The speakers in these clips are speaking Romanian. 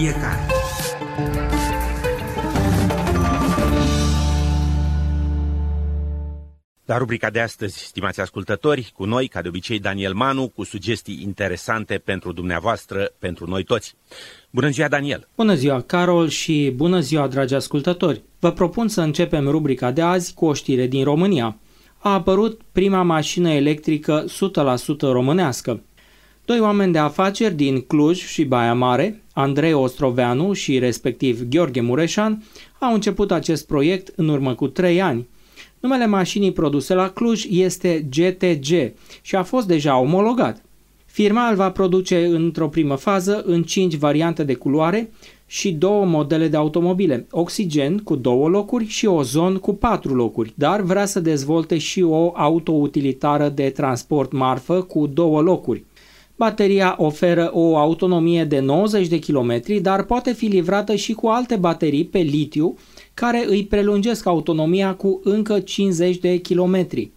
fiecare. La rubrica de astăzi, stimați ascultători, cu noi, ca de obicei, Daniel Manu, cu sugestii interesante pentru dumneavoastră, pentru noi toți. Bună ziua, Daniel! Bună ziua, Carol, și bună ziua, dragi ascultători! Vă propun să începem rubrica de azi cu o știre din România. A apărut prima mașină electrică 100% românească. Doi oameni de afaceri din Cluj și Baia Mare, Andrei Ostroveanu și respectiv Gheorghe Mureșan, au început acest proiect în urmă cu trei ani – Numele mașinii produse la Cluj este GTG și a fost deja omologat. Firma îl va produce într-o primă fază în 5 variante de culoare și două modele de automobile, Oxygen cu două locuri și Ozon cu patru locuri, dar vrea să dezvolte și o autoutilitară de transport marfă cu două locuri. Bateria oferă o autonomie de 90 de km, dar poate fi livrată și cu alte baterii pe litiu care îi prelungesc autonomia cu încă 50 de kilometri.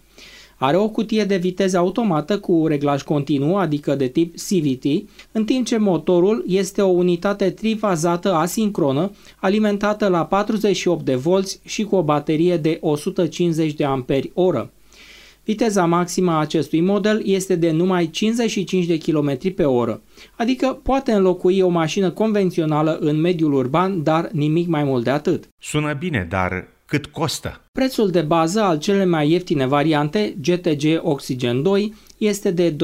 Are o cutie de viteză automată cu reglaj continuu, adică de tip CVT, în timp ce motorul este o unitate trifazată asincronă, alimentată la 48 de volți și cu o baterie de 150 de amperi oră. Viteza maximă a acestui model este de numai 55 de km pe oră, adică poate înlocui o mașină convențională în mediul urban, dar nimic mai mult de atât. Sună bine, dar cât costă? Prețul de bază al cele mai ieftine variante, GTG Oxygen 2, este de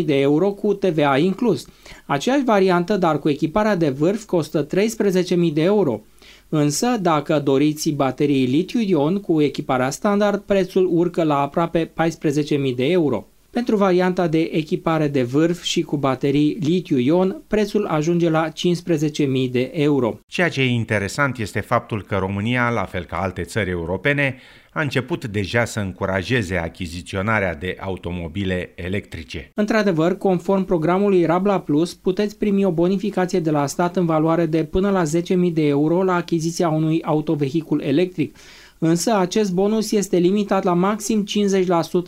12.000 de euro cu TVA inclus. Aceeași variantă, dar cu echiparea de vârf, costă 13.000 de euro. Însă, dacă doriți baterii litiu-ion cu echiparea standard, prețul urcă la aproape 14.000 de euro. Pentru varianta de echipare de vârf și cu baterii litiu-ion, prețul ajunge la 15.000 de euro. Ceea ce e interesant este faptul că România, la fel ca alte țări europene, a început deja să încurajeze achiziționarea de automobile electrice. Într-adevăr, conform programului Rabla Plus, puteți primi o bonificație de la stat în valoare de până la 10.000 de euro la achiziția unui autovehicul electric, însă acest bonus este limitat la maxim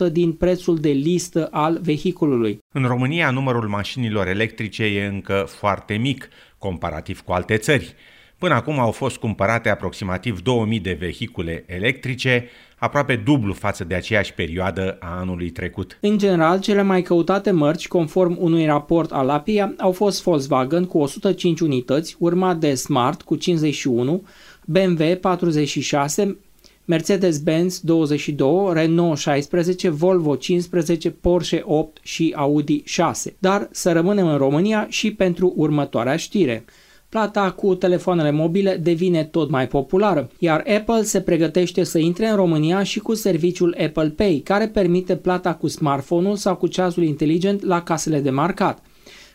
50% din prețul de listă al vehiculului. În România, numărul mașinilor electrice e încă foarte mic, comparativ cu alte țări. Până acum au fost cumpărate aproximativ 2000 de vehicule electrice, aproape dublu față de aceeași perioadă a anului trecut. În general, cele mai căutate mărci, conform unui raport al APIA, au fost Volkswagen cu 105 unități, urmat de Smart cu 51, BMW 46, Mercedes-Benz 22, Renault 16, Volvo 15, Porsche 8 și Audi 6. Dar să rămânem în România și pentru următoarea știre. Plata cu telefoanele mobile devine tot mai populară, iar Apple se pregătește să intre în România și cu serviciul Apple Pay, care permite plata cu smartphone-ul sau cu ceasul inteligent la casele de marcat.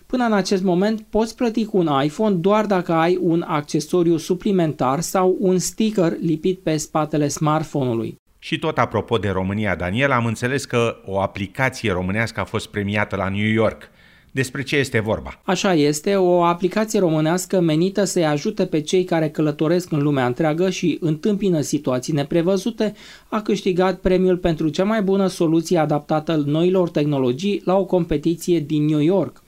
Până în acest moment poți plăti cu un iPhone doar dacă ai un accesoriu suplimentar sau un sticker lipit pe spatele smartphone-ului. Și tot apropo de România, Daniel, am înțeles că o aplicație românească a fost premiată la New York. Despre ce este vorba? Așa este, o aplicație românească menită să-i ajute pe cei care călătoresc în lumea întreagă și întâmpină situații neprevăzute, a câștigat premiul pentru cea mai bună soluție adaptată noilor tehnologii la o competiție din New York.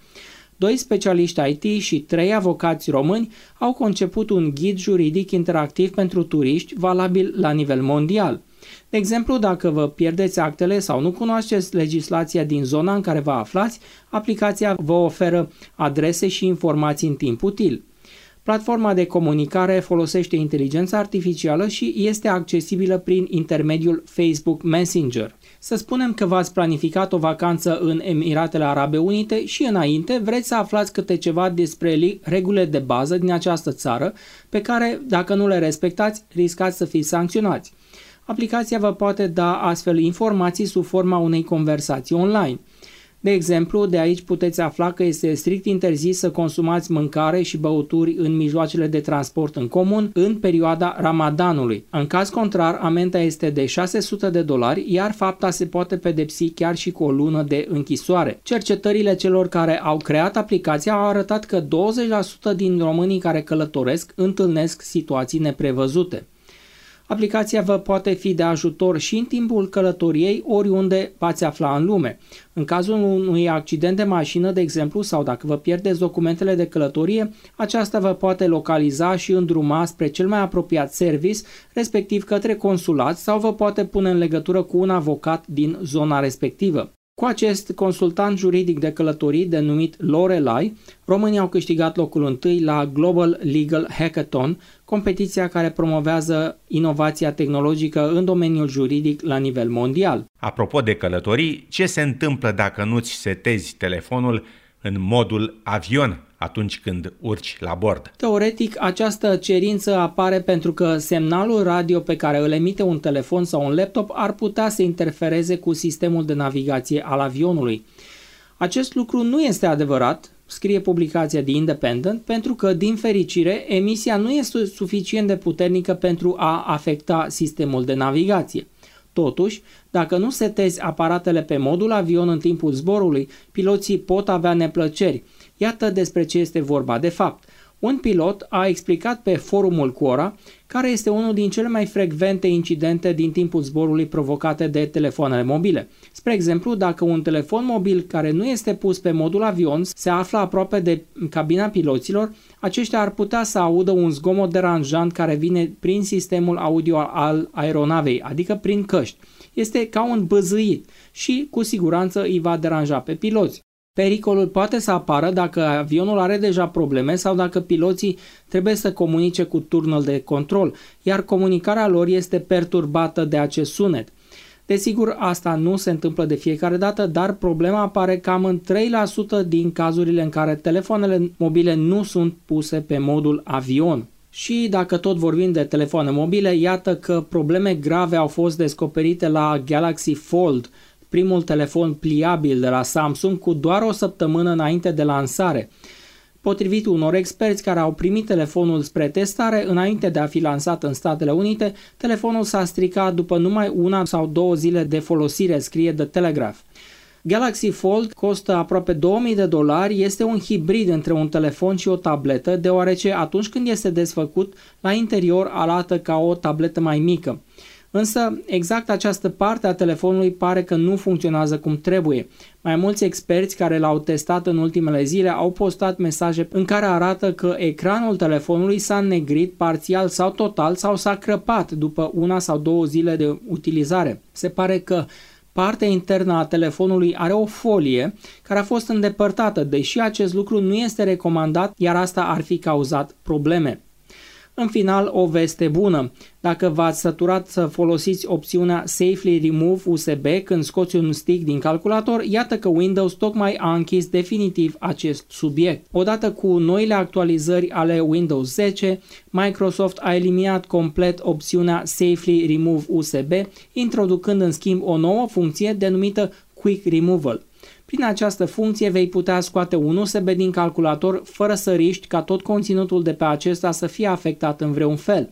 Doi specialiști IT și trei avocați români au conceput un ghid juridic interactiv pentru turiști valabil la nivel mondial. De exemplu, dacă vă pierdeți actele sau nu cunoașteți legislația din zona în care vă aflați, aplicația vă oferă adrese și informații în timp util. Platforma de comunicare folosește inteligența artificială și este accesibilă prin intermediul Facebook Messenger. Să spunem că v-ați planificat o vacanță în Emiratele Arabe Unite și înainte vreți să aflați câte ceva despre regulile de bază din această țară, pe care, dacă nu le respectați, riscați să fiți sancționați. Aplicația vă poate da astfel informații sub forma unei conversații online. De exemplu, de aici puteți afla că este strict interzis să consumați mâncare și băuturi în mijloacele de transport în comun în perioada Ramadanului. În caz contrar, amenta este de 600 de dolari, iar fapta se poate pedepsi chiar și cu o lună de închisoare. Cercetările celor care au creat aplicația au arătat că 20% din românii care călătoresc întâlnesc situații neprevăzute. Aplicația vă poate fi de ajutor și în timpul călătoriei oriunde v-ați afla în lume. În cazul unui accident de mașină, de exemplu, sau dacă vă pierdeți documentele de călătorie, aceasta vă poate localiza și îndruma spre cel mai apropiat service, respectiv către consulat sau vă poate pune în legătură cu un avocat din zona respectivă. Cu acest consultant juridic de călătorii denumit Lorelai, românii au câștigat locul întâi la Global Legal Hackathon, competiția care promovează inovația tehnologică în domeniul juridic la nivel mondial. Apropo de călătorii, ce se întâmplă dacă nu-ți setezi telefonul în modul avion atunci când urci la bord. Teoretic, această cerință apare pentru că semnalul radio pe care îl emite un telefon sau un laptop ar putea să interfereze cu sistemul de navigație al avionului. Acest lucru nu este adevărat, scrie publicația The Independent, pentru că, din fericire, emisia nu este suficient de puternică pentru a afecta sistemul de navigație. Totuși, dacă nu setezi aparatele pe modul avion în timpul zborului, piloții pot avea neplăceri. Iată despre ce este vorba de fapt. Un pilot a explicat pe forumul Quora care este unul din cele mai frecvente incidente din timpul zborului provocate de telefoanele mobile. Spre exemplu, dacă un telefon mobil care nu este pus pe modul avion se află aproape de cabina piloților, aceștia ar putea să audă un zgomot deranjant care vine prin sistemul audio al aeronavei, adică prin căști. Este ca un băzâit și cu siguranță îi va deranja pe piloți. Pericolul poate să apară dacă avionul are deja probleme sau dacă piloții trebuie să comunice cu turnul de control, iar comunicarea lor este perturbată de acest sunet. Desigur, asta nu se întâmplă de fiecare dată, dar problema apare cam în 3% din cazurile în care telefoanele mobile nu sunt puse pe modul avion. Și dacă tot vorbim de telefoane mobile, iată că probleme grave au fost descoperite la Galaxy Fold, primul telefon pliabil de la Samsung cu doar o săptămână înainte de lansare. Potrivit unor experți care au primit telefonul spre testare, înainte de a fi lansat în Statele Unite, telefonul s-a stricat după numai una sau două zile de folosire, scrie The Telegraph. Galaxy Fold costă aproape 2000 de dolari, este un hibrid între un telefon și o tabletă, deoarece atunci când este desfăcut, la interior arată ca o tabletă mai mică. Însă, exact această parte a telefonului pare că nu funcționează cum trebuie. Mai mulți experți care l-au testat în ultimele zile au postat mesaje în care arată că ecranul telefonului s-a negrit parțial sau total sau s-a crăpat după una sau două zile de utilizare. Se pare că partea internă a telefonului are o folie care a fost îndepărtată, deși acest lucru nu este recomandat, iar asta ar fi cauzat probleme. În final, o veste bună. Dacă v-ați săturat să folosiți opțiunea Safely Remove USB când scoți un stick din calculator, iată că Windows tocmai a închis definitiv acest subiect. Odată cu noile actualizări ale Windows 10, Microsoft a eliminat complet opțiunea Safely Remove USB, introducând în schimb o nouă funcție denumită Quick Removal. Prin această funcție vei putea scoate un USB din calculator fără să riști ca tot conținutul de pe acesta să fie afectat în vreun fel.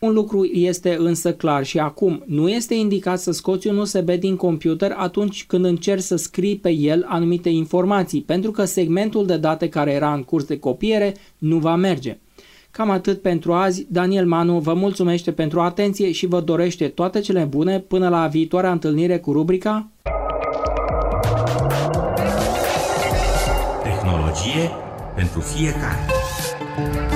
Un lucru este însă clar și acum, nu este indicat să scoți un USB din computer atunci când încerci să scrii pe el anumite informații, pentru că segmentul de date care era în curs de copiere nu va merge. Cam atât pentru azi. Daniel Manu vă mulțumește pentru atenție și vă dorește toate cele bune până la viitoarea întâlnire cu rubrica psihologie pentru fiecare.